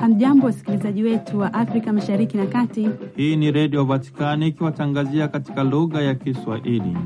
Hamjambo, wasikilizaji wetu wa Afrika Mashariki na Kati. Hii ni Redio Vatikani ikiwatangazia katika lugha ya Kiswahili.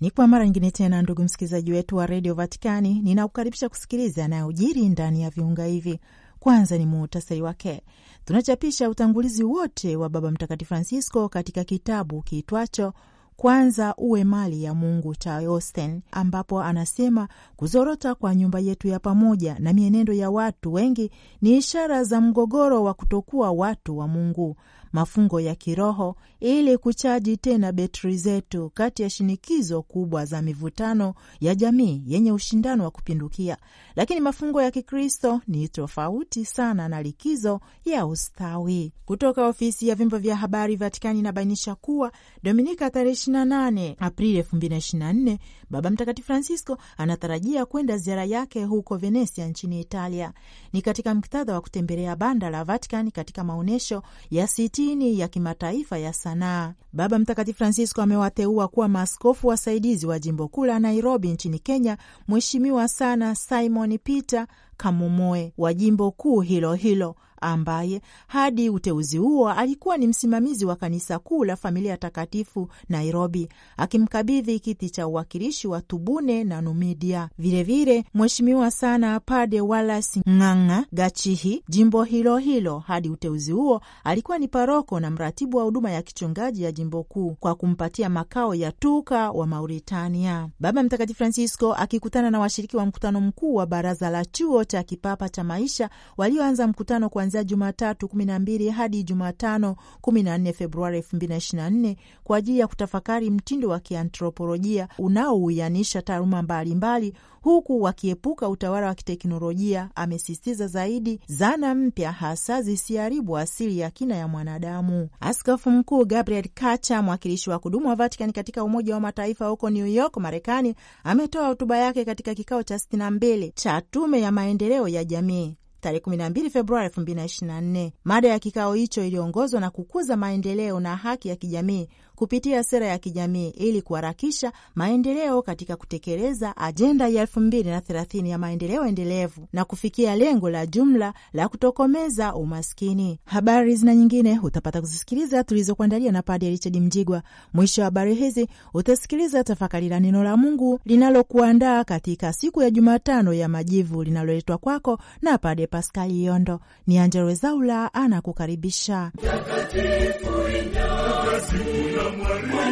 Ni kwa mara nyingine tena, ndugu msikilizaji wetu wa redio Vatikani, ninakukaribisha kusikiliza yanayojiri ndani ya viunga hivi. Kwanza ni muhtasari wake. Tunachapisha utangulizi wote wa Baba Mtakatifu Francisco katika kitabu kiitwacho kwanza uwe mali ya Mungu cha Austen, ambapo anasema kuzorota kwa nyumba yetu ya pamoja na mienendo ya watu wengi ni ishara za mgogoro wa kutokuwa watu wa Mungu, mafungo ya kiroho ili kuchaji tena betri zetu kati ya shinikizo kubwa za mivutano ya jamii yenye ushindano wa kupindukia. Lakini mafungo ya Kikristo ni tofauti sana na likizo ya ustawi. Kutoka ofisi ya vyombo vya habari Vatikani inabainisha kuwa Dominika tarehe 28 Aprili 2024 Baba Mtakatifu Francisco anatarajia kwenda ziara yake huko Venesia nchini Italia. Ni katika muktadha wa kutembelea banda la Vatikani katika maonyesho ya sitini ya kimataifa ya sanaa. Baba Mtakatifu Francisco amewateua kuwa maaskofu wasaidizi wa jimbo kuu la Nairobi nchini Kenya, Mheshimiwa sana Simon Peter Kamumoe wa jimbo kuu hilo hilo ambaye hadi uteuzi huo alikuwa ni msimamizi wa kanisa kuu la Familia Takatifu Nairobi, akimkabidhi kiti cha uwakilishi wa Tubune na Numidia. Vilevile mheshimiwa sana Pade Wallace Ng'ang'a Gachihi, jimbo hilo hilo, hadi uteuzi huo alikuwa ni paroko na mratibu wa huduma ya kichungaji ya jimbo kuu, kwa kumpatia makao ya tuka wa Mauritania. Baba Mtakatifu Francisco akikutana na washiriki wa mkutano mkuu wa baraza la chuo cha kipapa cha maisha walioanza mkutano kuanzia Jumatatu 12 hadi Jumatano 14 Februari 2024 kwa ajili ya kutafakari mtindo wa kiantropolojia unaouianisha taaluma mbalimbali huku wakiepuka utawala wa kiteknolojia. Amesisitiza zaidi zana mpya, hasa zisiharibu asili ya kina ya mwanadamu. Askofu Mkuu Gabriel Kacha, mwakilishi wa kudumu wa Vatikani katika Umoja wa Mataifa huko New York, Marekani, ametoa hotuba yake katika kikao cha 62 cha Tume ya Maendeleo ya Jamii tarehe 12 Februari 2024. Mada ya kikao hicho iliongozwa na kukuza maendeleo na haki ya kijamii kupitia sera ya kijamii ili kuharakisha maendeleo katika kutekeleza ajenda ya elfu mbili na thelathini ya maendeleo endelevu na kufikia lengo la jumla la kutokomeza umaskini. Habari zina nyingine utapata kuzisikiliza tulizokuandalia na Padre Richard Mjigwa. Mwisho wa habari hizi utasikiliza tafakari la neno la Mungu linalokuandaa katika siku ya Jumatano ya Majivu linaloletwa kwako na Padre Paskali Yondo. Ni Angella Rwezaula anakukaribisha.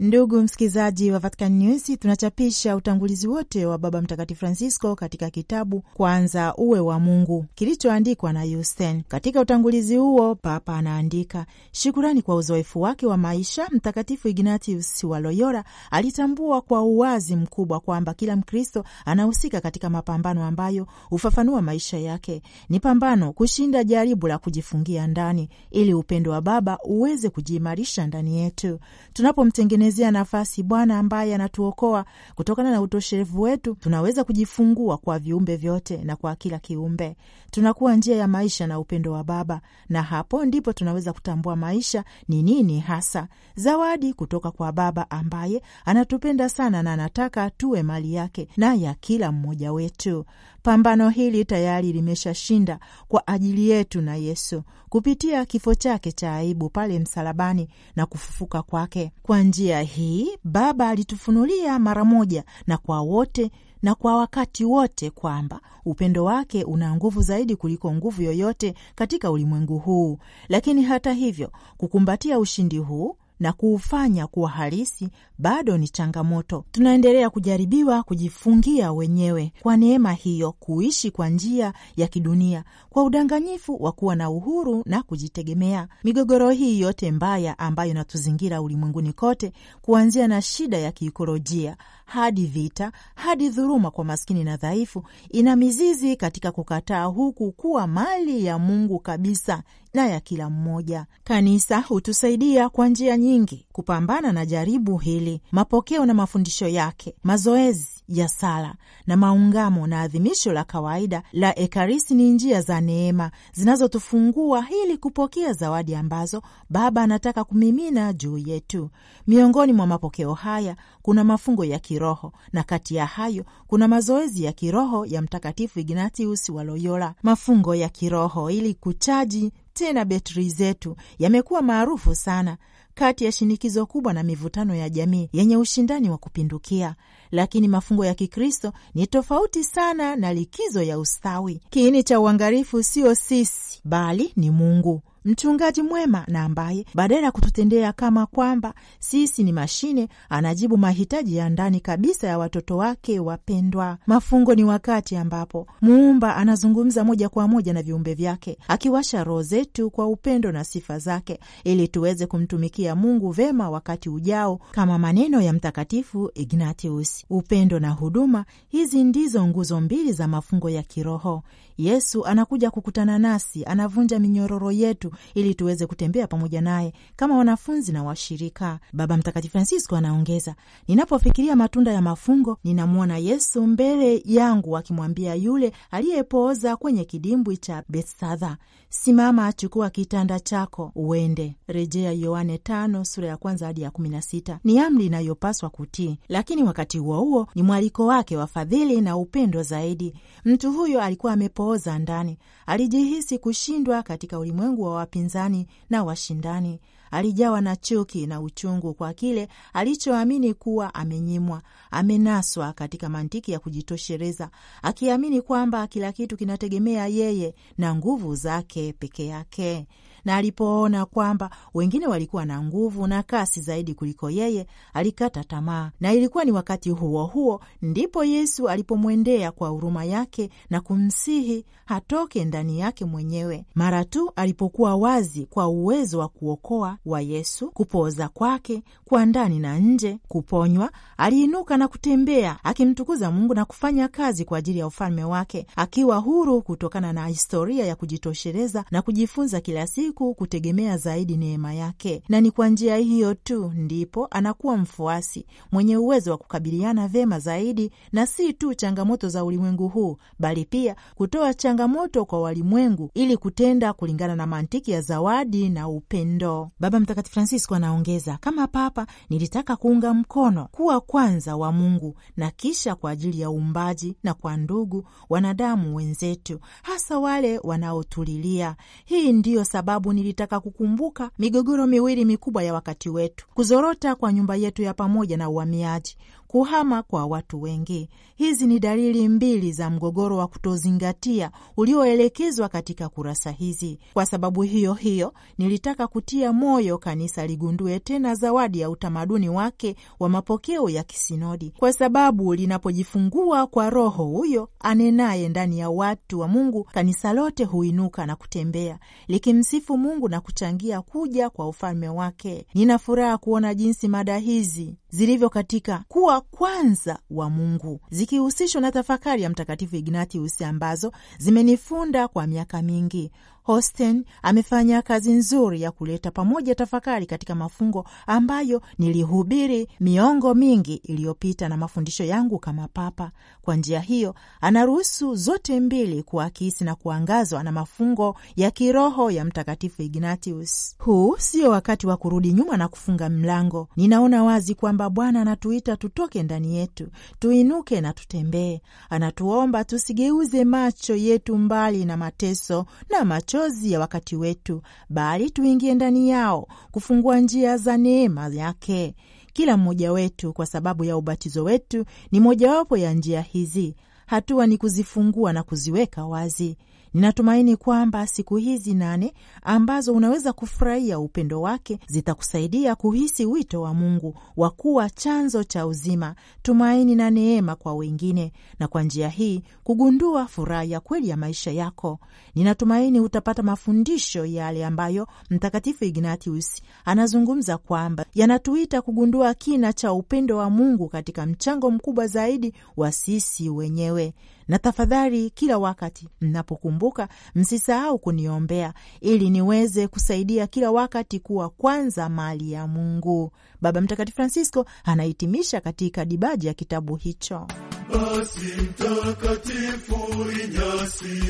Ndugu msikilizaji wa Vatican News, tunachapisha utangulizi wote wa Baba Mtakatifu Francisco katika kitabu Kwanza uwe wa Mungu kilichoandikwa na Yusten. Katika utangulizi huo, Papa anaandika: shukurani kwa uzoefu wake wa maisha, Mtakatifu Ignatius wa Loyola alitambua kwa uwazi mkubwa kwamba kila Mkristo anahusika katika mapambano ambayo hufafanua maisha yake. Ni pambano kushinda jaribu la kujifungia ndani, ili upendo wa Baba uweze kujiimarisha ndani yetu tunapomtengeneza ezea nafasi Bwana ambaye anatuokoa kutokana na utoshelevu wetu, tunaweza kujifungua kwa viumbe vyote na kwa kila kiumbe. Tunakuwa njia ya maisha na upendo wa Baba, na hapo ndipo tunaweza kutambua maisha ni nini hasa, zawadi kutoka kwa Baba ambaye anatupenda sana na anataka tuwe mali yake na ya kila mmoja wetu. Pambano hili tayari limeshashinda kwa ajili yetu na Yesu kupitia kifo chake cha aibu pale msalabani na kufufuka kwake. Kwa njia hii Baba alitufunulia mara moja na kwa wote na kwa wakati wote kwamba upendo wake una nguvu zaidi kuliko nguvu yoyote katika ulimwengu huu. Lakini hata hivyo, kukumbatia ushindi huu na kuufanya kuwa halisi bado ni changamoto. Tunaendelea kujaribiwa kujifungia wenyewe kwa neema hiyo, kuishi kwa njia ya kidunia kwa udanganyifu wa kuwa na uhuru na kujitegemea. Migogoro hii yote mbaya ambayo inatuzingira ulimwenguni kote, kuanzia na shida ya kiikolojia hadi vita hadi dhuluma kwa maskini na dhaifu, ina mizizi katika kukataa huku kuwa mali ya Mungu kabisa na ya kila mmoja. Kanisa hutusaidia kwa njia nyingi kupambana na jaribu hili. Mapokeo na mafundisho yake, mazoezi ya sala na maungamo na adhimisho la kawaida la Ekaristi ni njia za neema zinazotufungua ili kupokea zawadi ambazo Baba anataka kumimina juu yetu. Miongoni mwa mapokeo haya kuna mafungo ya kiroho na kati ya hayo kuna mazoezi ya kiroho ya Mtakatifu Ignatius wa Loyola. Mafungo ya kiroho ili kuchaji tena betri zetu yamekuwa maarufu sana kati ya shinikizo kubwa na mivutano ya jamii yenye ushindani wa kupindukia. Lakini mafungo ya Kikristo ni tofauti sana na likizo ya ustawi. Kiini cha uangalifu sio sisi, bali ni Mungu mchungaji mwema na ambaye badala ya kututendea kama kwamba sisi ni mashine, anajibu mahitaji ya ndani kabisa ya watoto wake wapendwa. Mafungo ni wakati ambapo muumba anazungumza moja kwa moja na viumbe vyake, akiwasha roho zetu kwa upendo na sifa zake, ili tuweze kumtumikia Mungu vema wakati ujao, kama maneno ya Mtakatifu Ignatius. Upendo na huduma, hizi ndizo nguzo mbili za mafungo ya kiroho. Yesu anakuja kukutana nasi, anavunja minyororo yetu ili tuweze kutembea pamoja naye kama wanafunzi na washirika. Baba Mtakatifu Francisco anaongeza, ninapofikiria matunda ya mafungo, ninamwona Yesu mbele yangu akimwambia yule aliyepooza kwenye kidimbwi cha Bethsaida, simama, achukua kitanda chako uende. Rejea Yohane tano sura ya kwanza hadi ya kumi na sita. Ni amri inayopaswa kutii, lakini wakati huo huo ni mwaliko wake wa fadhili na upendo zaidi. Mtu huyo alikuwa amepooza ndani, alijihisi kushindwa katika ulimwengu wa wapinzani na washindani. Alijawa na chuki na uchungu kwa kile alichoamini kuwa amenyimwa, amenaswa katika mantiki ya kujitoshereza, akiamini kwamba kila kitu kinategemea yeye na nguvu zake peke yake na alipoona kwamba wengine walikuwa na nguvu na kasi zaidi kuliko yeye, alikata tamaa. Na ilikuwa ni wakati huo huo ndipo Yesu alipomwendea kwa huruma yake na kumsihi hatoke ndani yake mwenyewe. Mara tu alipokuwa wazi kwa uwezo wa kuokoa wa Yesu, kupooza kwake kwa ndani na nje, kuponywa, aliinuka na kutembea akimtukuza Mungu na kufanya kazi kwa ajili ya ufalme wake, akiwa huru kutokana na historia ya kujitosheleza na kujifunza kila siku kutegemea zaidi neema yake, na ni kwa njia hiyo tu ndipo anakuwa mfuasi mwenye uwezo wa kukabiliana vema zaidi na si tu changamoto za ulimwengu huu, bali pia kutoa changamoto kwa walimwengu ili kutenda kulingana na mantiki ya zawadi na upendo. Baba Mtakatifu Francisco anaongeza, kama Papa nilitaka kuunga mkono kuwa kwanza wa Mungu na kisha kwa ajili ya uumbaji na kwa ndugu wanadamu wenzetu, hasa wale wanaotulilia. Hii ndiyo sababu nilitaka kukumbuka migogoro miwili mikubwa ya wakati wetu: kuzorota kwa nyumba yetu ya pamoja na uhamiaji, kuhama kwa watu wengi. Hizi ni dalili mbili za mgogoro wa kutozingatia ulioelekezwa katika kurasa hizi. Kwa sababu hiyo hiyo, nilitaka kutia moyo kanisa ligundue tena zawadi ya utamaduni wake wa mapokeo ya kisinodi, kwa sababu linapojifungua kwa Roho huyo anenaye ndani ya watu wa Mungu, kanisa lote huinuka na kutembea likimsifu Mungu na kuchangia kuja kwa ufalme wake. Nina furaha kuona jinsi mada hizi zilivyo katika kuwa kwanza wa Mungu zikihusishwa na tafakari ya Mtakatifu Ignatius ambazo zimenifunda kwa miaka mingi. Hosten amefanya kazi nzuri ya kuleta pamoja tafakari katika mafungo ambayo nilihubiri miongo mingi iliyopita na mafundisho yangu kama Papa. Kwa njia hiyo, anaruhusu zote mbili kuakisi na kuangazwa na mafungo ya kiroho ya Mtakatifu Ignatius. Huu sio wakati wa kurudi nyuma na kufunga mlango. Ninaona wazi kwamba Bwana anatuita tutoke ndani yetu, tuinuke na tutembee. Anatuomba tusigeuze macho yetu mbali na mateso na machozi ya wakati wetu, bali tuingie ndani yao, kufungua njia za neema yake. Kila mmoja wetu, kwa sababu ya ubatizo wetu, ni mojawapo ya njia hizi. hatua ni kuzifungua na kuziweka wazi. Ninatumaini kwamba siku hizi nane ambazo unaweza kufurahia upendo wake zitakusaidia kuhisi wito wa Mungu wa kuwa chanzo cha uzima, tumaini na neema kwa wengine, na kwa njia hii kugundua furaha ya kweli ya maisha yako. Ninatumaini utapata mafundisho yale ambayo Mtakatifu Ignatius anazungumza kwamba yanatuita kugundua kina cha upendo wa Mungu katika mchango mkubwa zaidi wa sisi wenyewe na tafadhali, kila wakati mnapokumbuka, msisahau kuniombea ili niweze kusaidia kila wakati kuwa kwanza mali ya Mungu. Baba Mtakatifu Francisco anahitimisha katika dibaji ya kitabu hicho. Basi Mtakatifu Inyasi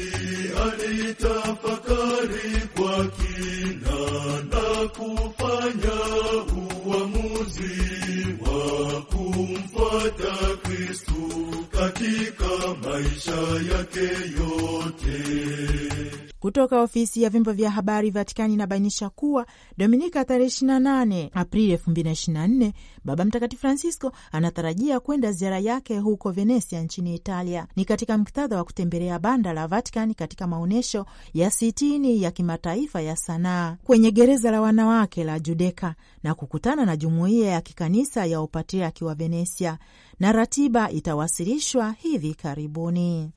alitafakari kwa kina na kufanya uamuzi wa kumfuata Kristu katika maisha yake yote. Kutoka ofisi ya vyombo vya habari Vatikani inabainisha kuwa Dominika tarehe 28 Aprili 2024 Baba Mtakatifu Francisco anatarajia kwenda ziara yake huko Venesia nchini Italia. Ni katika muktadha wa kutembelea banda la Vatikani katika maonyesho ya sitini ya kimataifa ya sanaa kwenye gereza la wanawake la Judeka na kukutana na jumuiya ya kikanisa ya upatriaki wa Venesia, na ratiba itawasilishwa hivi karibuni.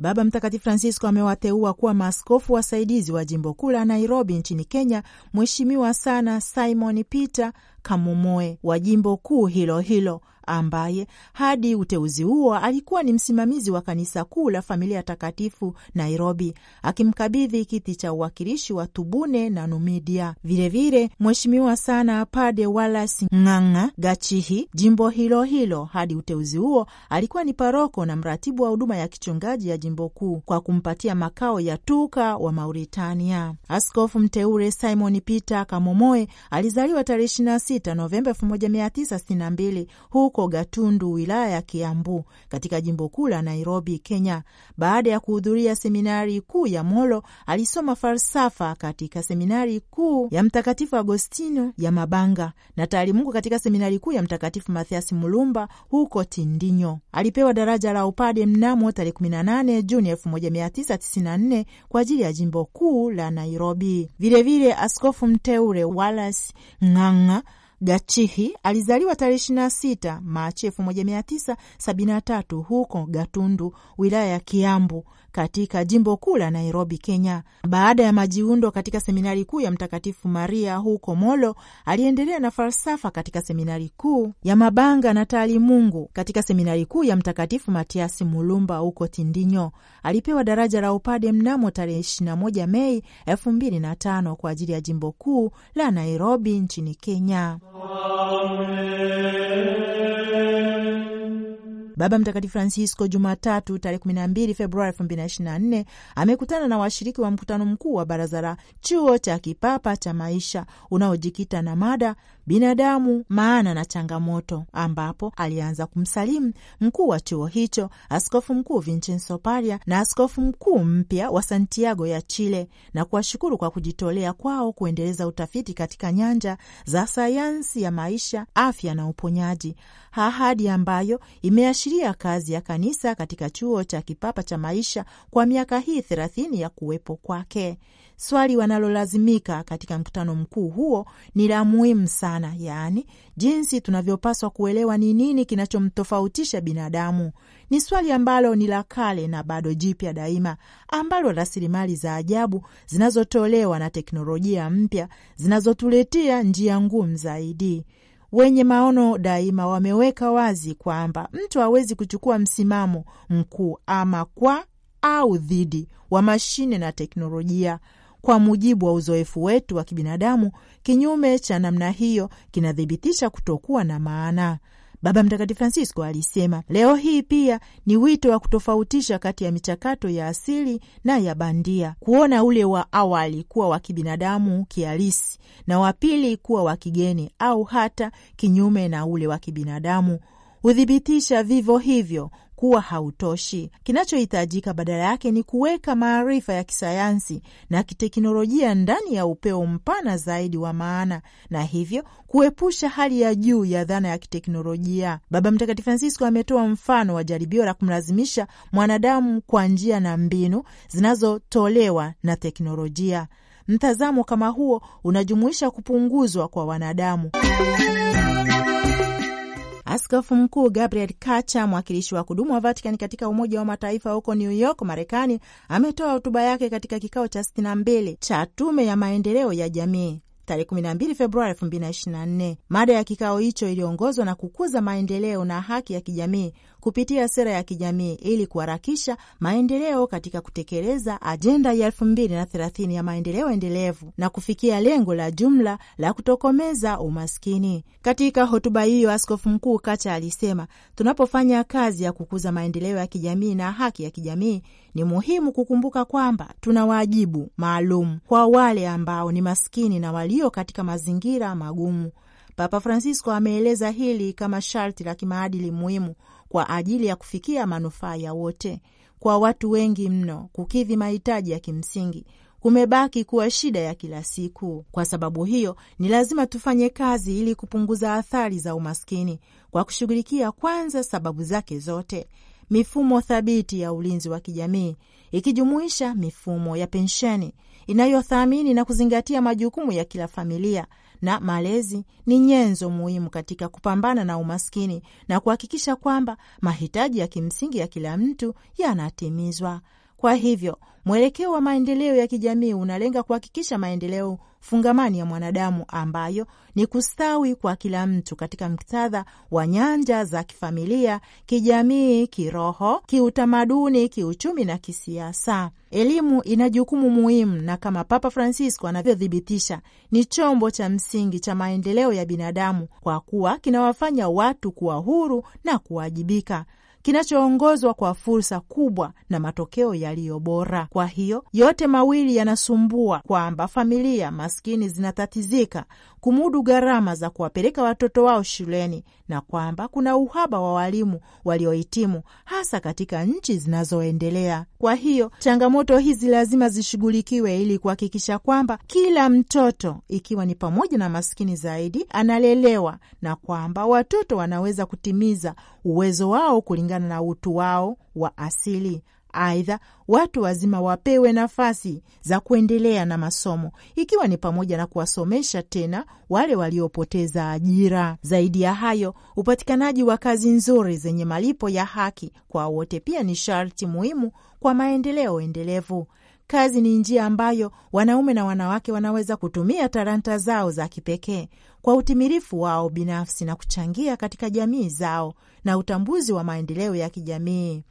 Baba Mtakatifu Francisco amewateua kuwa maaskofu wasaidizi wa jimbo kuu la Nairobi nchini Kenya, Mheshimiwa sana Simon Peter Kamumoe wa jimbo kuu hilo hilo ambaye hadi uteuzi huo alikuwa ni msimamizi wa kanisa kuu la Familia Takatifu Nairobi, akimkabidhi kiti cha uwakilishi wa Tubune na Numidia. Vilevile mheshimiwa sana Pade Wallace Ng'ang'a Gachihi, jimbo hilo hilo hadi uteuzi huo alikuwa ni paroko na mratibu wa huduma ya kichungaji ya jimbo kuu, kwa kumpatia makao ya tuka wa Mauritania. Askofu mteule Simon Peter Kamomoe alizaliwa tarehe 26 Novemba 1962 huko Gatundu, wilaya ya Kiambu, katika jimbo kuu la Nairobi, Kenya. Baada ya kuhudhuria seminari kuu ya Molo, alisoma falsafa katika seminari kuu ya Mtakatifu Agostino ya Mabanga na taalimungu katika seminari kuu ya Mtakatifu Mathias Mulumba huko Tindinyo. Alipewa daraja la upade mnamo tarehe 18 Juni 1994 kwa ajili ya jimbo kuu la Nairobi. Vilevile askofu mteule Wallace Ng'ang'a Gachihi alizaliwa tarehe 26 Machi 1973 huko Gatundu, wilaya ya Kiambu, katika jimbo kuu la Nairobi, Kenya. Baada ya majiundo katika seminari kuu ya Mtakatifu Maria huko Molo, aliendelea na falsafa katika seminari kuu ya Mabanga na taalimungu katika seminari kuu ya Mtakatifu Matiasi Mulumba huko Tindinyo. Alipewa daraja la upade mnamo tarehe 21 Mei 2005 kwa ajili ya jimbo kuu la Nairobi nchini Kenya. Baba Mtakatifu Francisco Jumatatu tarehe 12 Februari 2024 amekutana na washiriki wa mkutano mkuu wa baraza la chuo cha kipapa cha maisha unaojikita na mada binadamu, maana na changamoto, ambapo alianza kumsalimu mkuu wa chuo hicho Askofu Mkuu Vincenzo Paria na askofu mkuu mpya wa Santiago ya Chile na kuwashukuru kwa kujitolea kwao kuendeleza utafiti katika nyanja za sayansi ya maisha, afya na uponyaji, ahadi ambayo imeashiria kazi ya kanisa katika chuo cha kipapa cha maisha kwa miaka hii thelathini ya kuwepo kwake. Swali wanalolazimika katika mkutano mkuu huo ni la muhimu sana, yaani jinsi tunavyopaswa kuelewa ni nini kinachomtofautisha binadamu. Ni swali ambalo ni la kale na bado jipya daima, ambalo rasilimali za ajabu zinazotolewa na teknolojia mpya zinazotuletea njia ngumu zaidi wenye maono daima wameweka wazi kwamba mtu hawezi kuchukua msimamo mkuu ama kwa au dhidi wa mashine na teknolojia. Kwa mujibu wa uzoefu wetu wa kibinadamu, kinyume cha namna hiyo kinathibitisha kutokuwa na maana. Baba Mtakatifu Francisco alisema leo hii pia ni wito wa kutofautisha kati ya michakato ya asili na ya bandia, kuona ule wa awali kuwa wa kibinadamu kihalisi na wa pili kuwa wa kigeni au hata kinyume na ule wa kibinadamu. huthibitisha vivyo hivyo kuwa hautoshi. Kinachohitajika badala yake ni kuweka maarifa ya kisayansi na kiteknolojia ndani ya upeo mpana zaidi wa maana, na hivyo kuepusha hali ya juu ya dhana ya kiteknolojia. Baba Mtakatifu Francisco ametoa mfano wa jaribio la kumlazimisha mwanadamu kwa njia na mbinu zinazotolewa na teknolojia. Mtazamo kama huo unajumuisha kupunguzwa kwa wanadamu. Askofu Mkuu Gabriel Kacha, mwakilishi wa kudumu wa Vatican katika Umoja wa Mataifa huko New York, Marekani, ametoa hotuba yake katika kikao cha 62 cha Tume ya Maendeleo ya Jamii tarehe 12 Februari 2024. Mada ya kikao hicho iliongozwa na kukuza maendeleo na haki ya kijamii kupitia sera ya kijamii ili kuharakisha maendeleo katika kutekeleza ajenda ya elfu mbili na thelathini ya maendeleo endelevu na kufikia lengo la jumla la kutokomeza umaskini. Katika hotuba hiyo, Askofu Mkuu Kacha alisema, tunapofanya kazi ya kukuza maendeleo ya kijamii na haki ya kijamii, ni muhimu kukumbuka kwamba tuna wajibu maalum kwa wale ambao ni maskini na walio katika mazingira magumu. Papa Francisco ameeleza hili kama sharti la kimaadili muhimu kwa ajili ya kufikia manufaa ya wote. Kwa watu wengi mno, kukidhi mahitaji ya kimsingi kumebaki kuwa shida ya kila siku. Kwa sababu hiyo, ni lazima tufanye kazi ili kupunguza athari za umaskini kwa kushughulikia kwanza sababu zake zote, mifumo thabiti ya ulinzi wa kijamii ikijumuisha mifumo ya pensheni inayothamini na kuzingatia majukumu ya kila familia na malezi ni nyenzo muhimu katika kupambana na umaskini na kuhakikisha kwamba mahitaji ya kimsingi ya kila mtu yanatimizwa. Kwa hivyo mwelekeo wa maendeleo ya kijamii unalenga kuhakikisha maendeleo fungamani ya mwanadamu ambayo ni kustawi kwa kila mtu katika muktadha wa nyanja za kifamilia, kijamii, kiroho, kiutamaduni, kiuchumi na kisiasa. Elimu ina jukumu muhimu, na kama Papa Francisco anavyothibitisha, ni chombo cha msingi cha maendeleo ya binadamu kwa kuwa kinawafanya watu kuwa huru na kuwajibika kinachoongozwa kwa fursa kubwa na matokeo yaliyo bora. Kwa hiyo yote mawili yanasumbua kwamba familia maskini zinatatizika kumudu gharama za kuwapeleka watoto wao shuleni na kwamba kuna uhaba wa walimu waliohitimu hasa katika nchi zinazoendelea. Kwa hiyo changamoto hizi lazima zishughulikiwe ili kuhakikisha kwamba kila mtoto, ikiwa ni pamoja na maskini zaidi, analelewa na kwamba watoto wanaweza kutimiza uwezo wao kulingana na utu wao wa asili. Aidha, watu wazima wapewe nafasi za kuendelea na masomo ikiwa ni pamoja na kuwasomesha tena wale waliopoteza ajira. Zaidi ya hayo, upatikanaji wa kazi nzuri zenye malipo ya haki kwa wote pia ni sharti muhimu kwa maendeleo endelevu. Kazi ni njia ambayo wanaume na wanawake wanaweza kutumia talanta zao za kipekee kwa utimilifu wao binafsi na kuchangia katika jamii zao na utambuzi wa maendeleo ya kijamii.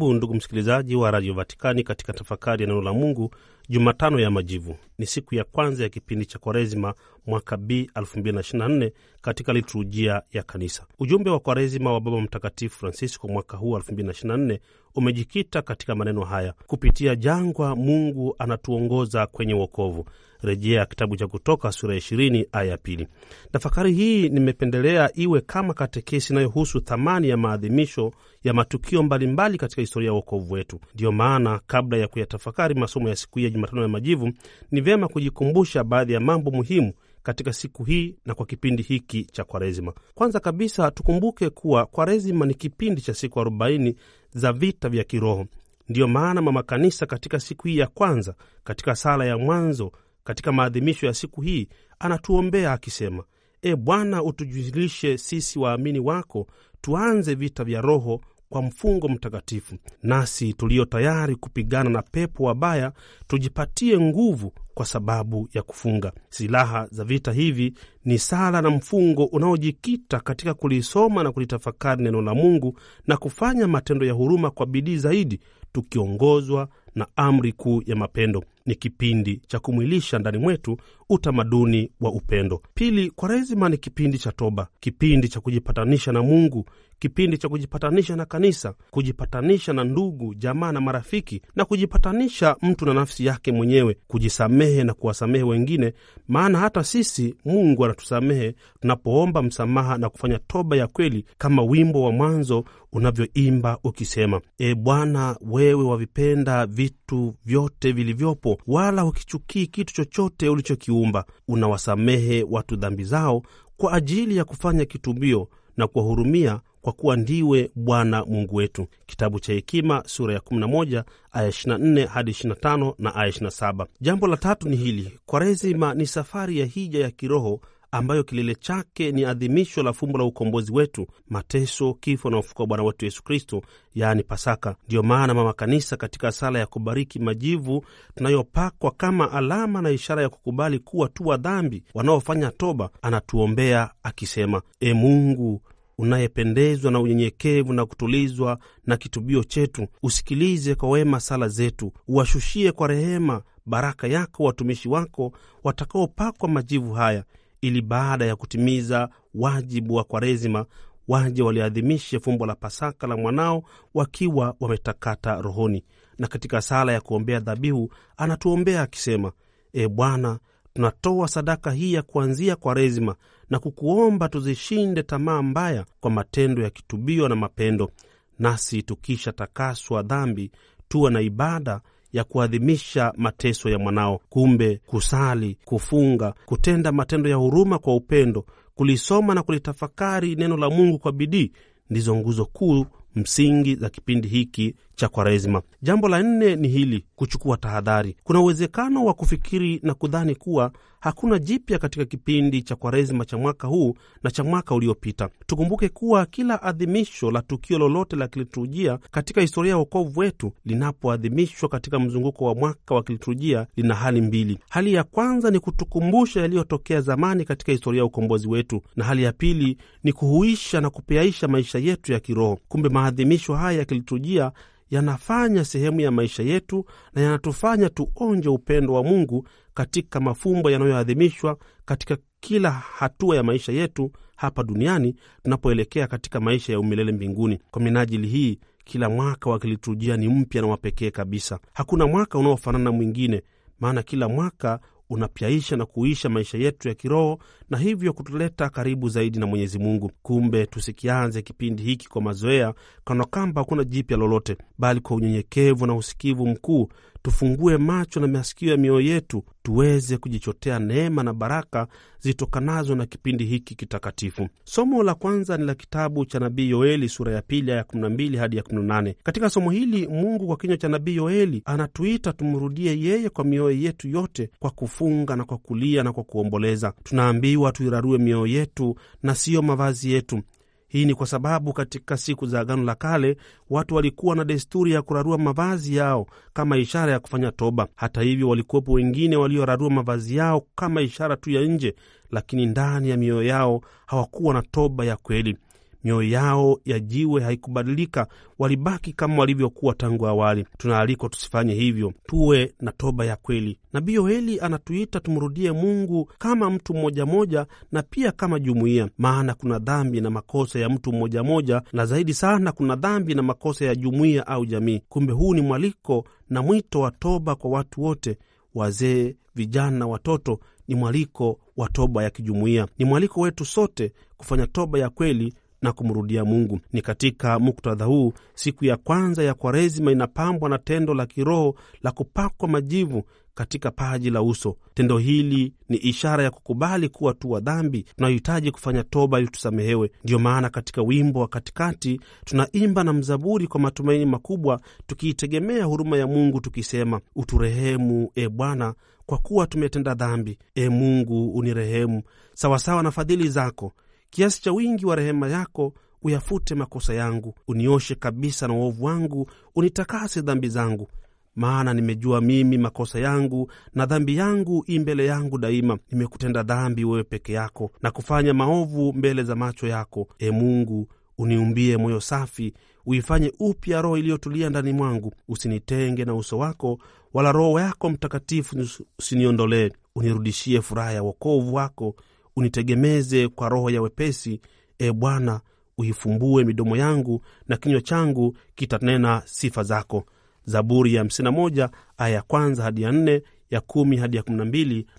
Karibu ndugu msikilizaji wa Radio Vatikani katika tafakari ya neno la Mungu, Jumatano ya Majivu. Ni siku ya kwanza ya kipindi cha Kwaresima mwaka B 2024 katika liturujia ya Kanisa. Ujumbe wa Kwaresima wa Baba Mtakatifu Francisco mwaka huu 2024 umejikita katika maneno haya: kupitia jangwa Mungu anatuongoza kwenye wokovu. Rejea kitabu cha Kutoka sura ya 20 aya ya pili. Tafakari hii nimependelea iwe kama katekesi inayohusu thamani ya maadhimisho ya matukio mbalimbali mbali katika historia ya wokovu wetu. Ndiyo maana kabla ya kuyatafakari masomo ya siku hii ya Jumatano ya Majivu, ni vyema kujikumbusha baadhi ya mambo muhimu katika siku hii na kwa kipindi hiki cha Kwaresima. Kwanza kabisa, tukumbuke kuwa Kwaresima ni kipindi cha siku arobaini za vita vya kiroho. Ndiyo maana Mama Kanisa katika siku hii ya kwanza, katika sala ya mwanzo katika maadhimisho ya siku hii anatuombea akisema: E Bwana, utujulishe sisi waamini wako tuanze vita vya roho kwa mfungo mtakatifu. Nasi tulio tayari kupigana na pepo wabaya tujipatie nguvu kwa sababu ya kufunga. Silaha za vita hivi ni sala na mfungo unaojikita katika kulisoma na kulitafakari neno la Mungu na kufanya matendo ya huruma kwa bidii zaidi, tukiongozwa na amri kuu ya mapendo. Ni kipindi cha kumwilisha ndani mwetu utamaduni wa upendo. Pili, Kwaresima ni kipindi cha toba, kipindi cha kujipatanisha na Mungu, kipindi cha kujipatanisha na kanisa, kujipatanisha na ndugu, jamaa na marafiki, na kujipatanisha mtu na nafsi yake mwenyewe, kujisamehe na kuwasamehe wengine, maana hata sisi Mungu anatusamehe tunapoomba msamaha na kufanya toba ya kweli, kama wimbo wa mwanzo unavyoimba ukisema: E Bwana, wewe wavipenda vitu vyote vilivyopo, wala hukichukii kitu chochote ulichokiumba. Unawasamehe watu dhambi zao kwa ajili ya kufanya kitubio na kuwahurumia kwa kuwa ndiwe Bwana Mungu wetu. Kitabu cha Hekima sura ya 11 aya 24 hadi 25 na aya 27. Jambo la tatu ni hili: Kwaresima ni safari ya hija ya kiroho ambayo kilele chake ni adhimisho la fumbo la ukombozi wetu, mateso, kifo na ufuko wa Bwana wetu Yesu Kristo, yaani Pasaka. Ndiyo maana Mama Kanisa katika sala ya kubariki majivu tunayopakwa kama alama na ishara ya kukubali kuwa tu wa dhambi wanaofanya toba, anatuombea akisema: E Mungu unayependezwa na unyenyekevu na kutulizwa na kitubio chetu, usikilize kwa wema sala zetu, uwashushie kwa rehema baraka yako watumishi wako watakaopakwa majivu haya, ili baada ya kutimiza wajibu wa Kwaresima waje waliadhimishe fumbo la Pasaka la mwanao wakiwa wametakata rohoni. Na katika sala ya kuombea dhabihu anatuombea akisema: E Bwana, tunatoa sadaka hii ya kuanzia Kwaresima na kukuomba tuzishinde tamaa mbaya kwa matendo ya kitubio na mapendo, nasi tukisha takaswa dhambi tuwe na ibada ya kuadhimisha mateso ya mwanao. Kumbe kusali, kufunga, kutenda matendo ya huruma kwa upendo, kulisoma na kulitafakari neno la Mungu kwa bidii ndizo nguzo kuu msingi za kipindi hiki cha Kwaresima. Jambo la nne ni hili: kuchukua tahadhari. Kuna uwezekano wa kufikiri na kudhani kuwa hakuna jipya katika kipindi cha Kwaresima cha mwaka huu na cha mwaka uliopita. Tukumbuke kuwa kila adhimisho la tukio lolote la kiliturujia katika historia ya wokovu wetu linapoadhimishwa katika mzunguko wa mwaka wa kiliturujia lina hali mbili. Hali ya kwanza ni kutukumbusha yaliyotokea zamani katika historia ya ukombozi wetu, na hali ya pili ni kuhuisha na kupeaisha maisha yetu ya kiroho. Kumbe maadhimisho haya ya kiliturujia yanafanya sehemu ya maisha yetu na yanatufanya tuonje upendo wa Mungu katika mafumbo yanayoadhimishwa katika kila hatua ya maisha yetu hapa duniani tunapoelekea katika maisha ya umilele mbinguni. Kwa minajili hii, kila mwaka wa kiliturujia ni mpya na wapekee kabisa. Hakuna mwaka unaofanana na mwingine, maana kila mwaka unapyaisha na kuisha maisha yetu ya kiroho na hivyo kutuleta karibu zaidi na Mwenyezi Mungu. Kumbe tusikianze kipindi hiki kwa mazoea, kana kwamba hakuna jipya lolote, bali kwa unyenyekevu na usikivu mkuu tufungue macho na masikio ya mioyo yetu tuweze kujichotea neema na baraka zitokanazo na kipindi hiki kitakatifu. Somo la kwanza ni la kitabu cha nabii Yoeli sura ya pili aya 12 hadi ya 18. Katika somo hili Mungu kwa kinywa cha nabii Yoeli anatuita tumrudie yeye kwa mioyo yetu yote, kwa kufunga na kwa kulia na kwa kuomboleza. Tunaambiwa tuirarue mioyo yetu na siyo mavazi yetu. Hii ni kwa sababu katika siku za Agano la Kale watu walikuwa na desturi ya kurarua mavazi yao kama ishara ya kufanya toba. Hata hivyo, walikuwepo wengine waliorarua mavazi yao kama ishara tu ya nje, lakini ndani ya mioyo yao hawakuwa na toba ya kweli. Mioyo yao ya jiwe haikubadilika, walibaki kama walivyokuwa tangu awali. Tunaalikwa tusifanye hivyo, tuwe na toba ya kweli. Nabii Yoeli anatuita tumrudie Mungu kama mtu mmoja moja na pia kama jumuiya, maana kuna dhambi na makosa ya mtu mmoja moja, na zaidi sana kuna dhambi na makosa ya jumuiya au jamii. Kumbe huu ni mwaliko na mwito wa toba kwa watu wote, wazee, vijana, watoto. Ni mwaliko wa toba ya kijumuiya, ni mwaliko wetu sote kufanya toba ya kweli na kumrudia Mungu. Ni katika muktadha huu siku ya kwanza ya Kwaresima inapambwa na tendo la kiroho la kupakwa majivu katika paji la uso. Tendo hili ni ishara ya kukubali kuwa tu wa dhambi tunayohitaji kufanya toba ili tusamehewe. Ndiyo maana katika wimbo wa katikati tunaimba na mzaburi kwa matumaini makubwa, tukiitegemea huruma ya Mungu tukisema, uturehemu e Bwana, kwa kuwa tumetenda dhambi. E Mungu unirehemu sawasawa na fadhili zako kiasi cha wingi wa rehema yako uyafute makosa yangu, unioshe kabisa na uovu wangu, unitakase dhambi zangu. Maana nimejua mimi makosa yangu, na dhambi yangu i mbele yangu daima. Nimekutenda dhambi wewe peke yako, na kufanya maovu mbele za macho yako. E Mungu, uniumbie moyo safi, uifanye upya roho iliyotulia ndani mwangu. Usinitenge na uso wako, wala Roho yako Mtakatifu usiniondolee. Unirudishie furaha ya wokovu wako, unitegemeze kwa roho ya wepesi. E Bwana, uifumbue midomo yangu, na kinywa changu kitanena sifa zako. Zaburi ya 51 aya ya kwanza hadi ya nne, ya kumi hadi ya kumi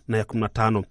na ya kumi na tano.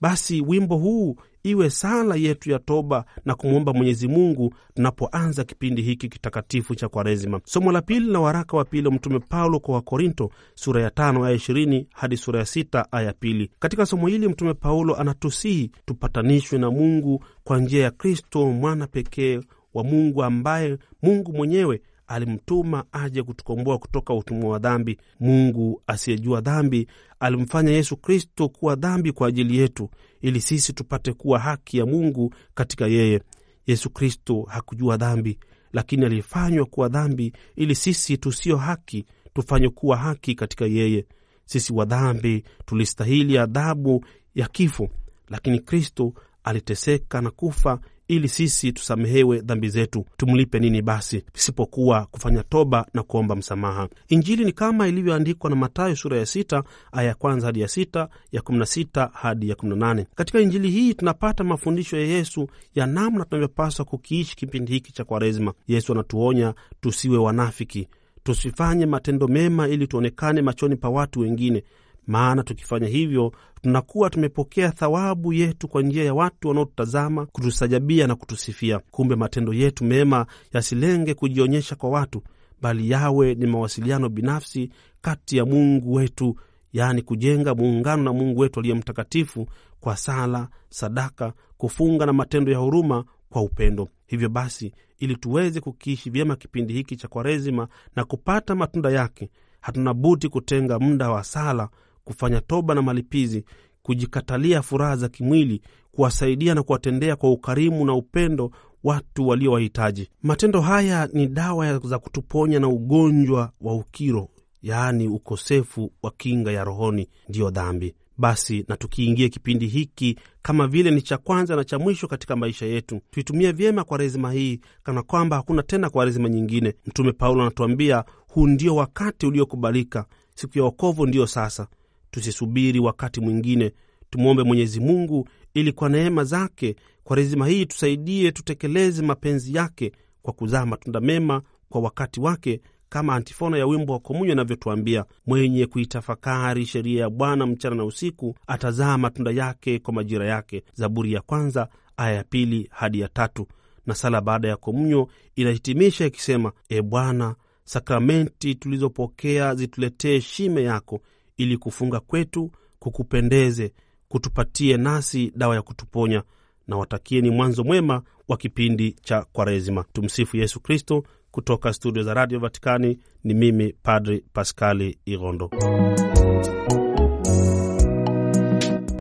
Basi wimbo huu iwe sala yetu ya toba na kumwomba Mwenyezi Mungu tunapoanza kipindi hiki kitakatifu cha Kwaresima. Somo la pili na waraka wa pili wa Mtume Paulo kwa Wakorinto sura ya tano aya ishirini hadi sura ya sita aya pili. Katika somo hili Mtume Paulo anatusihi tupatanishwe na Mungu kwa njia ya Kristo, mwana pekee wa Mungu, ambaye Mungu mwenyewe alimtuma aje kutukomboa kutoka utumwa wa dhambi. Mungu asiyejua dhambi alimfanya Yesu Kristo kuwa dhambi kwa ajili yetu, ili sisi tupate kuwa haki ya Mungu katika yeye. Yesu Kristo hakujua dhambi, lakini alifanywa kuwa dhambi ili sisi tusio haki tufanywe kuwa haki katika yeye. Sisi wa dhambi tulistahili adhabu ya kifo, lakini Kristo aliteseka na kufa ili sisi tusamehewe dhambi zetu. Tumlipe nini basi isipokuwa kufanya toba na kuomba msamaha? Injili ni kama ilivyoandikwa na Mathayo sura ya sita aya ya kwanza hadi ya sita ya kumi na sita hadi ya kumi na nane. Katika Injili hii tunapata mafundisho ya Yesu ya namna tunavyopaswa kukiishi kipindi hiki cha Kwaresma. Yesu anatuonya tusiwe wanafiki, tusifanye matendo mema ili tuonekane machoni pa watu wengine maana tukifanya hivyo tunakuwa tumepokea thawabu yetu kwa njia ya watu wanaotutazama, kutusajabia na kutusifia. Kumbe matendo yetu mema yasilenge kujionyesha kwa watu, bali yawe ni mawasiliano binafsi kati ya Mungu wetu, yaani kujenga muungano na Mungu wetu aliye mtakatifu kwa sala, sadaka, kufunga na matendo ya huruma kwa upendo. Hivyo basi, ili tuweze kukiishi vyema kipindi hiki cha Kwaresima na kupata matunda yake, hatuna budi kutenga muda wa sala kufanya toba na malipizi, kujikatalia furaha za kimwili, kuwasaidia na kuwatendea kwa ukarimu na upendo watu walio wahitaji. Matendo haya ni dawa za kutuponya na ugonjwa wa ukiro, yaani ukosefu wa kinga ya rohoni, ndiyo dhambi. Basi na tukiingie kipindi hiki kama vile ni cha kwanza na cha mwisho katika maisha yetu, tuitumie vyema Kwaresima hii kana kwamba hakuna tena Kwaresima nyingine. Mtume Paulo anatuambia huu ndio wakati uliokubalika, siku ya wokovu ndiyo sasa. Tusisubiri wakati mwingine, tumwombe Mwenyezi Mungu ili kwa neema zake kwa rezima hii tusaidie tutekeleze mapenzi yake kwa kuzaa matunda mema kwa wakati wake, kama antifona ya wimbo wa komunyo inavyotuambia: mwenye kuitafakari sheria ya Bwana mchana na usiku, atazaa matunda yake kwa majira yake. Zaburi ya kwanza aya ya pili hadi ya tatu. Na sala baada ya komunyo inahitimisha ikisema: E Bwana, sakramenti tulizopokea zituletee shime yako ili kufunga kwetu kukupendeze, kutupatie nasi dawa ya kutuponya. Na watakieni mwanzo mwema wa kipindi cha Kwaresima. Tumsifu Yesu Kristo. Kutoka studio za Radio Vatikani ni mimi Padri Paskali Irondo.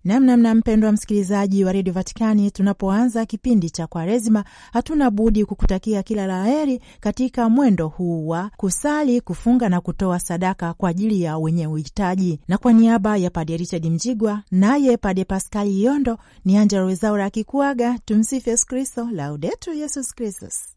Namnamna mpendwa msikilizaji wa redio Vatikani, tunapoanza kipindi cha Kwaresima, hatuna budi kukutakia kila la heri katika mwendo huu wa kusali, kufunga na kutoa sadaka kwa ajili ya wenye uhitaji. Na kwa niaba ya Pade Richard Mjigwa naye Pade Paskali Yondo, ni Anjela Wezaura akikuaga. Tumsifu Yesu Kristo, Laudetur Yesus Kristus.